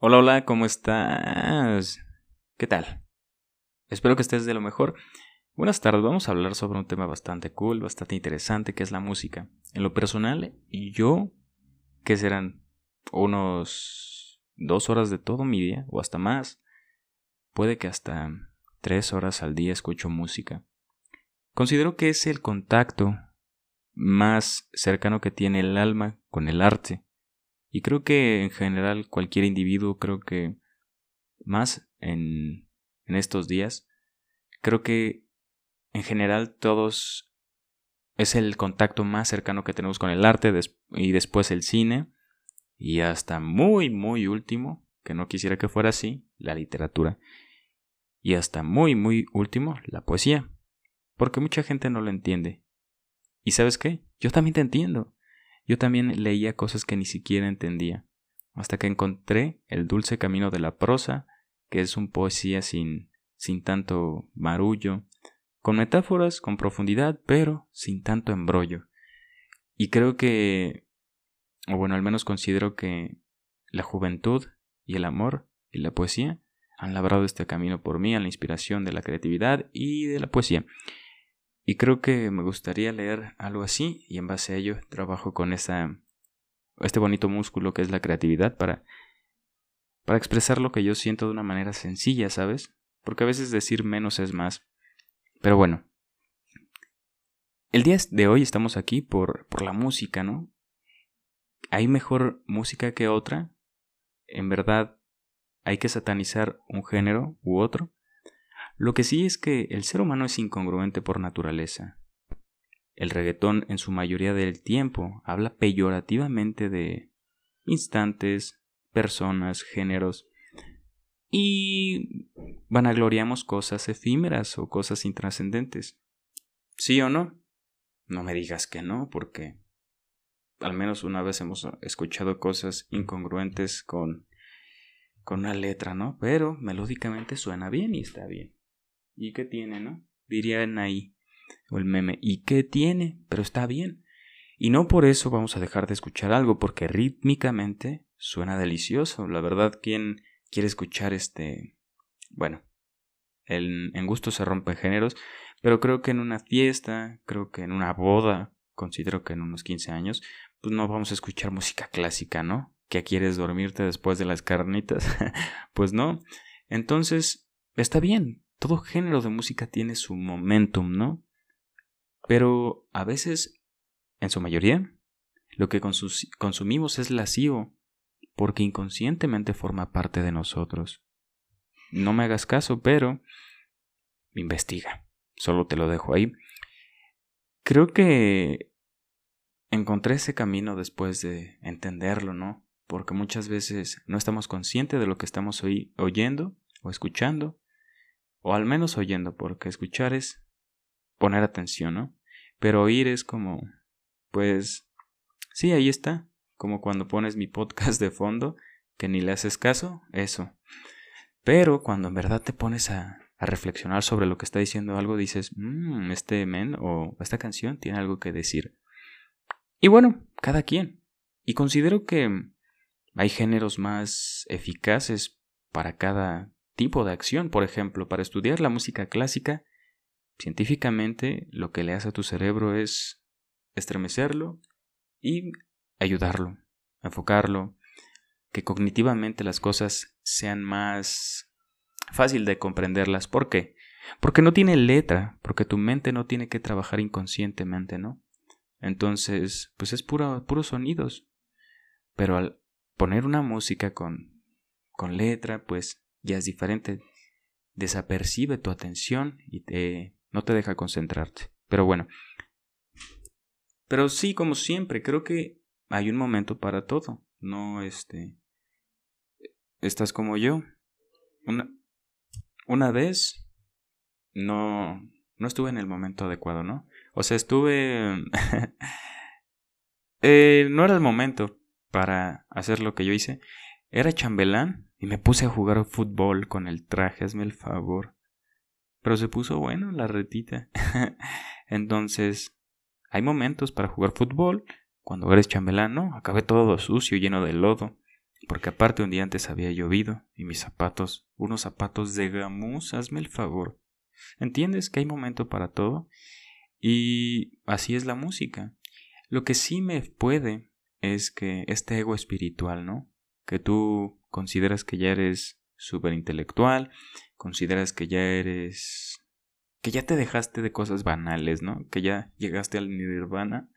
Hola, hola, ¿cómo estás? ¿Qué tal? Espero que estés de lo mejor. Buenas tardes, vamos a hablar sobre un tema bastante cool, bastante interesante, que es la música. En lo personal, yo, que serán unos dos horas de todo mi día, o hasta más, puede que hasta tres horas al día escucho música. Considero que es el contacto más cercano que tiene el alma con el arte. Y creo que en general cualquier individuo, creo que más en, en estos días, creo que en general todos es el contacto más cercano que tenemos con el arte y después el cine y hasta muy muy último, que no quisiera que fuera así, la literatura y hasta muy muy último, la poesía, porque mucha gente no lo entiende ¿Y sabes qué? Yo también te entiendo. Yo también leía cosas que ni siquiera entendía, hasta que encontré el dulce camino de la prosa, que es un poesía sin, sin tanto marullo, con metáforas, con profundidad, pero sin tanto embrollo. Y creo que, o bueno, al menos considero que la juventud y el amor y la poesía han labrado este camino por mí a la inspiración de la creatividad y de la poesía. Y creo que me gustaría leer algo así y en base a ello trabajo con esa, este bonito músculo que es la creatividad para, para expresar lo que yo siento de una manera sencilla, ¿sabes? Porque a veces decir menos es más. Pero bueno, el día de hoy estamos aquí por, por la música, ¿no? ¿Hay mejor música que otra? ¿En verdad hay que satanizar un género u otro? Lo que sí es que el ser humano es incongruente por naturaleza. El reggaetón en su mayoría del tiempo habla peyorativamente de instantes, personas, géneros y vanagloriamos cosas efímeras o cosas intrascendentes. ¿Sí o no? No me digas que no, porque al menos una vez hemos escuchado cosas incongruentes con con una letra, ¿no? Pero melódicamente suena bien y está bien. ¿Y qué tiene, no? Dirían ahí, o el meme, ¿y qué tiene? Pero está bien. Y no por eso vamos a dejar de escuchar algo, porque rítmicamente suena delicioso. La verdad, ¿quién quiere escuchar este... Bueno, el, en gusto se rompen géneros, pero creo que en una fiesta, creo que en una boda, considero que en unos 15 años, pues no vamos a escuchar música clásica, ¿no? Que quieres dormirte después de las carnitas. pues no. Entonces, está bien, todo género de música tiene su momentum, ¿no? Pero a veces, en su mayoría, lo que consumimos es lascivo, porque inconscientemente forma parte de nosotros. No me hagas caso, pero investiga. Solo te lo dejo ahí. Creo que encontré ese camino después de entenderlo, ¿no? Porque muchas veces no estamos conscientes de lo que estamos oyendo o escuchando o al menos oyendo, porque escuchar es poner atención, ¿no? Pero oír es como, pues, sí, ahí está, como cuando pones mi podcast de fondo, que ni le haces caso, eso. Pero cuando en verdad te pones a, a reflexionar sobre lo que está diciendo algo, dices, mmm, este men o esta canción tiene algo que decir. Y bueno, cada quien. Y considero que hay géneros más eficaces para cada tipo de acción. Por ejemplo, para estudiar la música clásica, científicamente lo que le hace a tu cerebro es estremecerlo y ayudarlo, enfocarlo, que cognitivamente las cosas sean más fácil de comprenderlas. ¿Por qué? Porque no tiene letra, porque tu mente no tiene que trabajar inconscientemente, ¿no? Entonces, pues es puro, puros sonidos. Pero al poner una música con, con letra, pues ya es diferente. Desapercibe tu atención y te, no te deja concentrarte. Pero bueno. Pero sí, como siempre, creo que hay un momento para todo. No, este. Estás como yo. Una, una vez no, no estuve en el momento adecuado, ¿no? O sea, estuve... eh, no era el momento para hacer lo que yo hice. Era chambelán y me puse a jugar fútbol con el traje, hazme el favor. Pero se puso bueno la retita. Entonces, hay momentos para jugar fútbol. Cuando eres chambelán, ¿no? Acabé todo sucio, lleno de lodo. Porque aparte un día antes había llovido y mis zapatos, unos zapatos de gamus, hazme el favor. ¿Entiendes que hay momento para todo? Y así es la música. Lo que sí me puede es que este ego espiritual, ¿no? Que tú consideras que ya eres súper intelectual, consideras que ya eres... que ya te dejaste de cosas banales, ¿no? Que ya llegaste al nirvana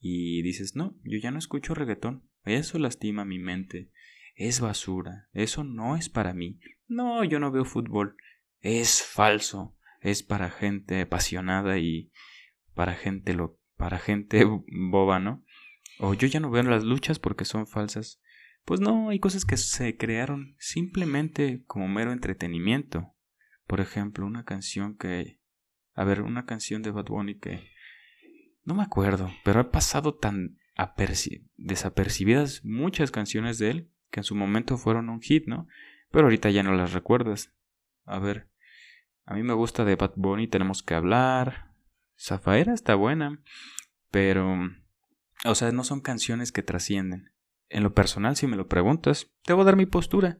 y dices, no, yo ya no escucho reggaetón, eso lastima mi mente, es basura, eso no es para mí, no, yo no veo fútbol, es falso, es para gente apasionada y para gente lo, para gente boba, ¿no? O yo ya no veo las luchas porque son falsas. Pues no, hay cosas que se crearon simplemente como mero entretenimiento. Por ejemplo, una canción que... A ver, una canción de Bad Bunny que... No me acuerdo, pero ha pasado tan desapercibidas muchas canciones de él que en su momento fueron un hit, ¿no? Pero ahorita ya no las recuerdas. A ver, a mí me gusta de Bad Bunny, tenemos que hablar. Zafaera está buena, pero... O sea, no son canciones que trascienden. En lo personal, si me lo preguntas, te voy a dar mi postura.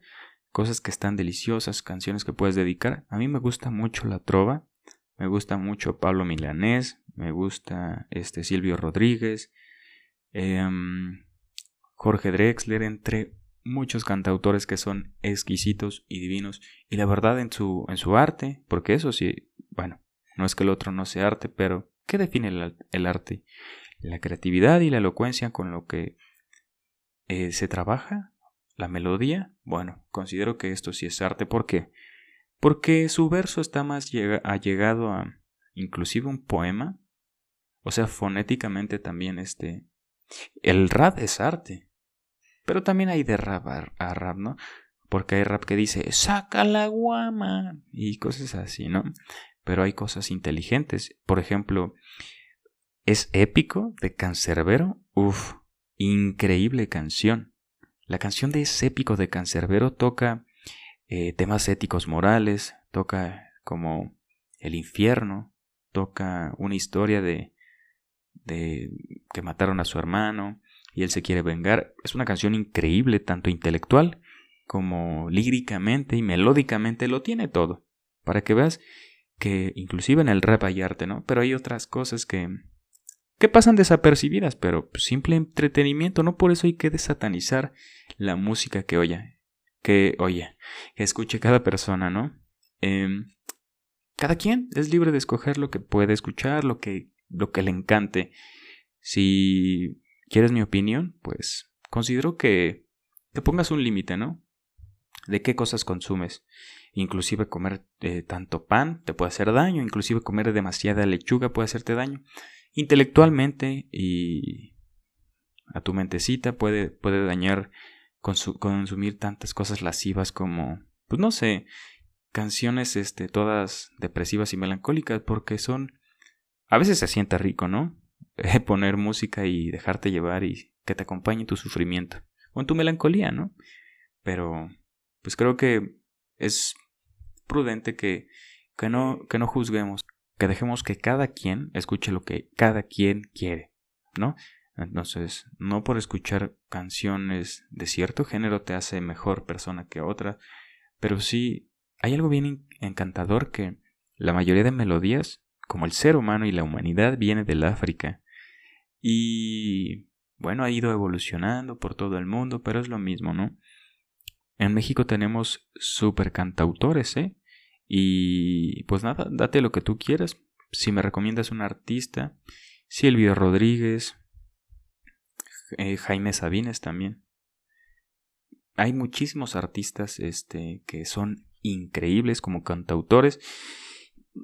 Cosas que están deliciosas, canciones que puedes dedicar. A mí me gusta mucho la trova, me gusta mucho Pablo Milanés, me gusta este Silvio Rodríguez, em, Jorge Drexler, entre muchos cantautores que son exquisitos y divinos. Y la verdad en su, en su arte, porque eso sí, bueno, no es que el otro no sea arte, pero ¿qué define el, el arte? La creatividad y la elocuencia con lo que eh, se trabaja la melodía, bueno, considero que esto sí es arte. ¿Por qué? Porque su verso está más allegado a inclusive un poema. O sea, fonéticamente también este... El rap es arte. Pero también hay de rap a, rap, ¿no? Porque hay rap que dice, saca la guama y cosas así, ¿no? Pero hay cosas inteligentes. Por ejemplo, es épico de Cancerbero. Uf, Increíble canción. La canción de ese épico de Cancerbero toca eh, temas éticos morales, toca como el infierno, toca una historia de, de que mataron a su hermano y él se quiere vengar. Es una canción increíble, tanto intelectual como líricamente y melódicamente lo tiene todo. Para que veas que inclusive en el rap hay arte, ¿no? Pero hay otras cosas que que pasan desapercibidas, pero simple entretenimiento, no por eso hay que desatanizar la música que oye, que oye, que escuche cada persona, ¿no? Em, cada quien es libre de escoger lo que puede escuchar, lo que, lo que le encante. Si quieres mi opinión, pues considero que, que pongas un límite, ¿no? De qué cosas consumes. Inclusive comer eh, tanto pan te puede hacer daño, inclusive comer demasiada lechuga puede hacerte daño intelectualmente y a tu mentecita puede, puede dañar consumir tantas cosas lascivas como, pues no sé, canciones este, todas depresivas y melancólicas porque son... A veces se sienta rico, ¿no? Poner música y dejarte llevar y que te acompañe tu sufrimiento o en tu melancolía, ¿no? Pero, pues creo que es prudente que, que, no, que no juzguemos que dejemos que cada quien escuche lo que cada quien quiere, ¿no? Entonces, no por escuchar canciones de cierto género te hace mejor persona que otra, pero sí hay algo bien encantador que la mayoría de melodías, como el ser humano y la humanidad, viene del África. Y bueno, ha ido evolucionando por todo el mundo, pero es lo mismo, ¿no? En México tenemos super cantautores, ¿eh? Y pues nada, date lo que tú quieras. Si me recomiendas un artista, Silvio Rodríguez, eh, Jaime Sabines también. Hay muchísimos artistas este, que son increíbles como cantautores.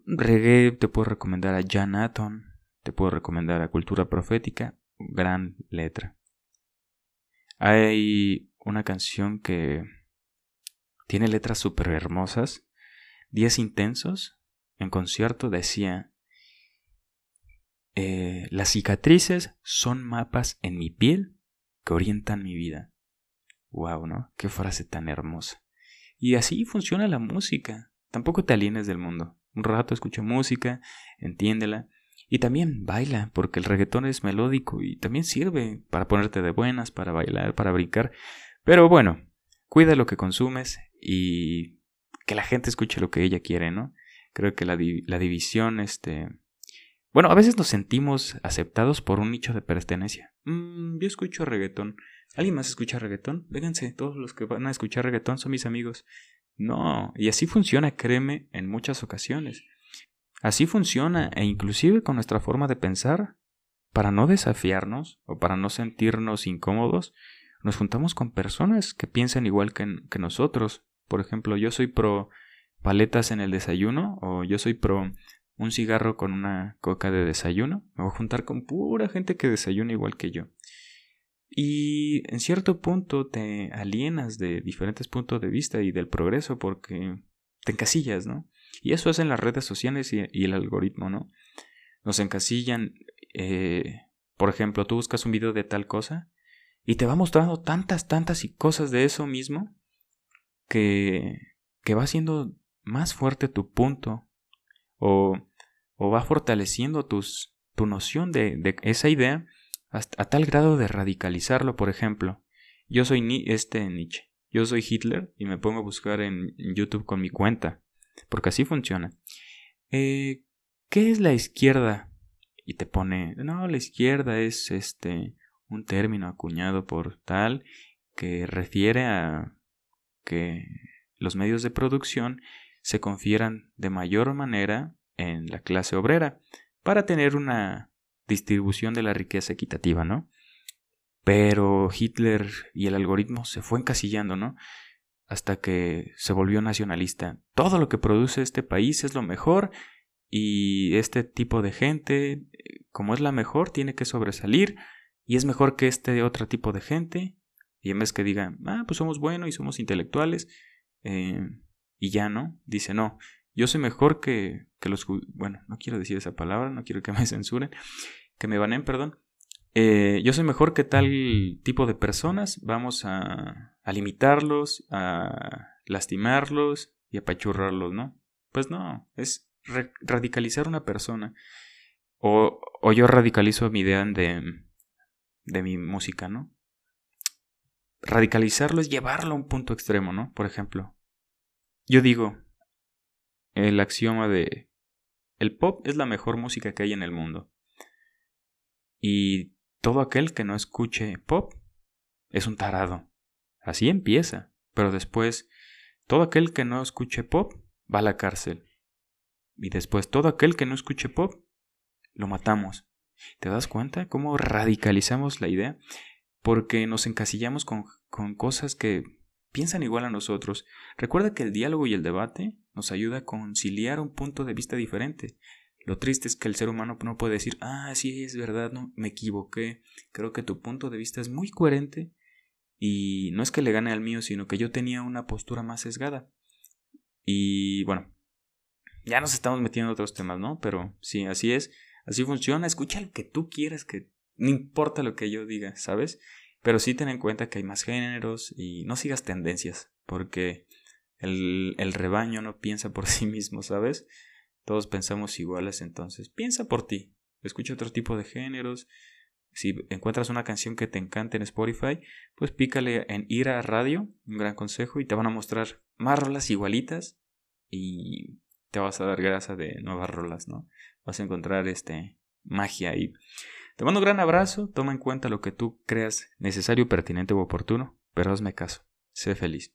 Reggae, te puedo recomendar a Jan Aton, te puedo recomendar a Cultura Profética, gran letra. Hay una canción que tiene letras súper hermosas días intensos, en concierto decía, eh, las cicatrices son mapas en mi piel que orientan mi vida. Wow, ¿no? Qué frase tan hermosa. Y así funciona la música. Tampoco te alienes del mundo. Un rato escucha música, entiéndela. Y también baila, porque el reggaetón es melódico y también sirve para ponerte de buenas, para bailar, para brincar. Pero bueno, cuida lo que consumes y que la gente escuche lo que ella quiere, ¿no? Creo que la, la división, este... Bueno, a veces nos sentimos aceptados por un nicho de pertenencia. Mm, yo escucho reggaetón. ¿Alguien más escucha reggaetón? Vénganse, todos los que van a escuchar reggaetón son mis amigos. No, y así funciona, créeme, en muchas ocasiones. Así funciona, e inclusive con nuestra forma de pensar, para no desafiarnos o para no sentirnos incómodos, nos juntamos con personas que piensan igual que, que nosotros. Por ejemplo, yo soy pro paletas en el desayuno o yo soy pro un cigarro con una coca de desayuno. Me voy a juntar con pura gente que desayuna igual que yo. Y en cierto punto te alienas de diferentes puntos de vista y del progreso porque te encasillas, ¿no? Y eso hacen las redes sociales y, el algoritmo, ¿no? Nos encasillan. Eh, por ejemplo, tú buscas un video de tal cosa y te va mostrando tantas, tantas y cosas de eso mismo que, que va haciendo más fuerte tu punto o, o va fortaleciendo tus, tu noción de, de esa idea hasta, a tal grado de radicalizarlo, por ejemplo. Yo soy ni, este Nietzsche, yo soy Hitler y me pongo a buscar en YouTube con mi cuenta, porque así funciona. Eh, ¿Qué es la izquierda? Y te pone, no, la izquierda es este un término acuñado por tal que refiere a que los medios de producción se confieran de mayor manera en la clase obrera para tener una distribución de la riqueza equitativa, ¿no? Pero Hitler y el algoritmo se fue encasillando, ¿no? Hasta que se volvió nacionalista. Todo lo que produce este país es lo mejor y este tipo de gente, como es la mejor, tiene que sobresalir y es mejor que este otro tipo de gente. Y en vez que digan, ah, pues somos buenos y somos intelectuales, eh, y ya no, dice, no, yo soy mejor que, que los... Bueno, no quiero decir esa palabra, no quiero que me censuren, que me banen, perdón. Eh, yo soy mejor que tal tipo de personas, vamos a, a limitarlos, a lastimarlos y apachurrarlos, ¿no? Pues no, es radicalizar una persona. O, o yo radicalizo mi idea de, de mi música, ¿no? Radicalizarlo es llevarlo a un punto extremo, ¿no? Por ejemplo, yo digo, el axioma de el pop es la mejor música que hay en el mundo. Y todo aquel que no escuche pop es un tarado. Así empieza. Pero después, todo aquel que no escuche pop va a la cárcel. Y después, todo aquel que no escuche pop, lo matamos. ¿Te das cuenta cómo radicalizamos la idea? Porque nos encasillamos con, con cosas que piensan igual a nosotros. Recuerda que el diálogo y el debate nos ayuda a conciliar un punto de vista diferente. Lo triste es que el ser humano no puede decir, ah, sí, es verdad, no, me equivoqué. Creo que tu punto de vista es muy coherente y no es que le gane al mío, sino que yo tenía una postura más sesgada. Y bueno, ya nos estamos metiendo en otros temas, ¿no? Pero sí, así es. Así funciona, escucha lo que tú quieras, que no importa lo que yo diga, ¿sabes? Pero sí ten en cuenta que hay más géneros y no sigas tendencias, porque el, el rebaño no piensa por sí mismo, ¿sabes? Todos pensamos iguales, entonces piensa por ti, escucha otro tipo de géneros. Si encuentras una canción que te encante en Spotify, pues pícale en ir a radio, un gran consejo, y te van a mostrar más rolas igualitas y te vas a dar grasa de nuevas rolas, ¿no? Vas a encontrar este magia ahí. Te mando un gran abrazo, toma en cuenta lo que tú creas necesario, pertinente u oportuno, pero hazme caso. Sé feliz.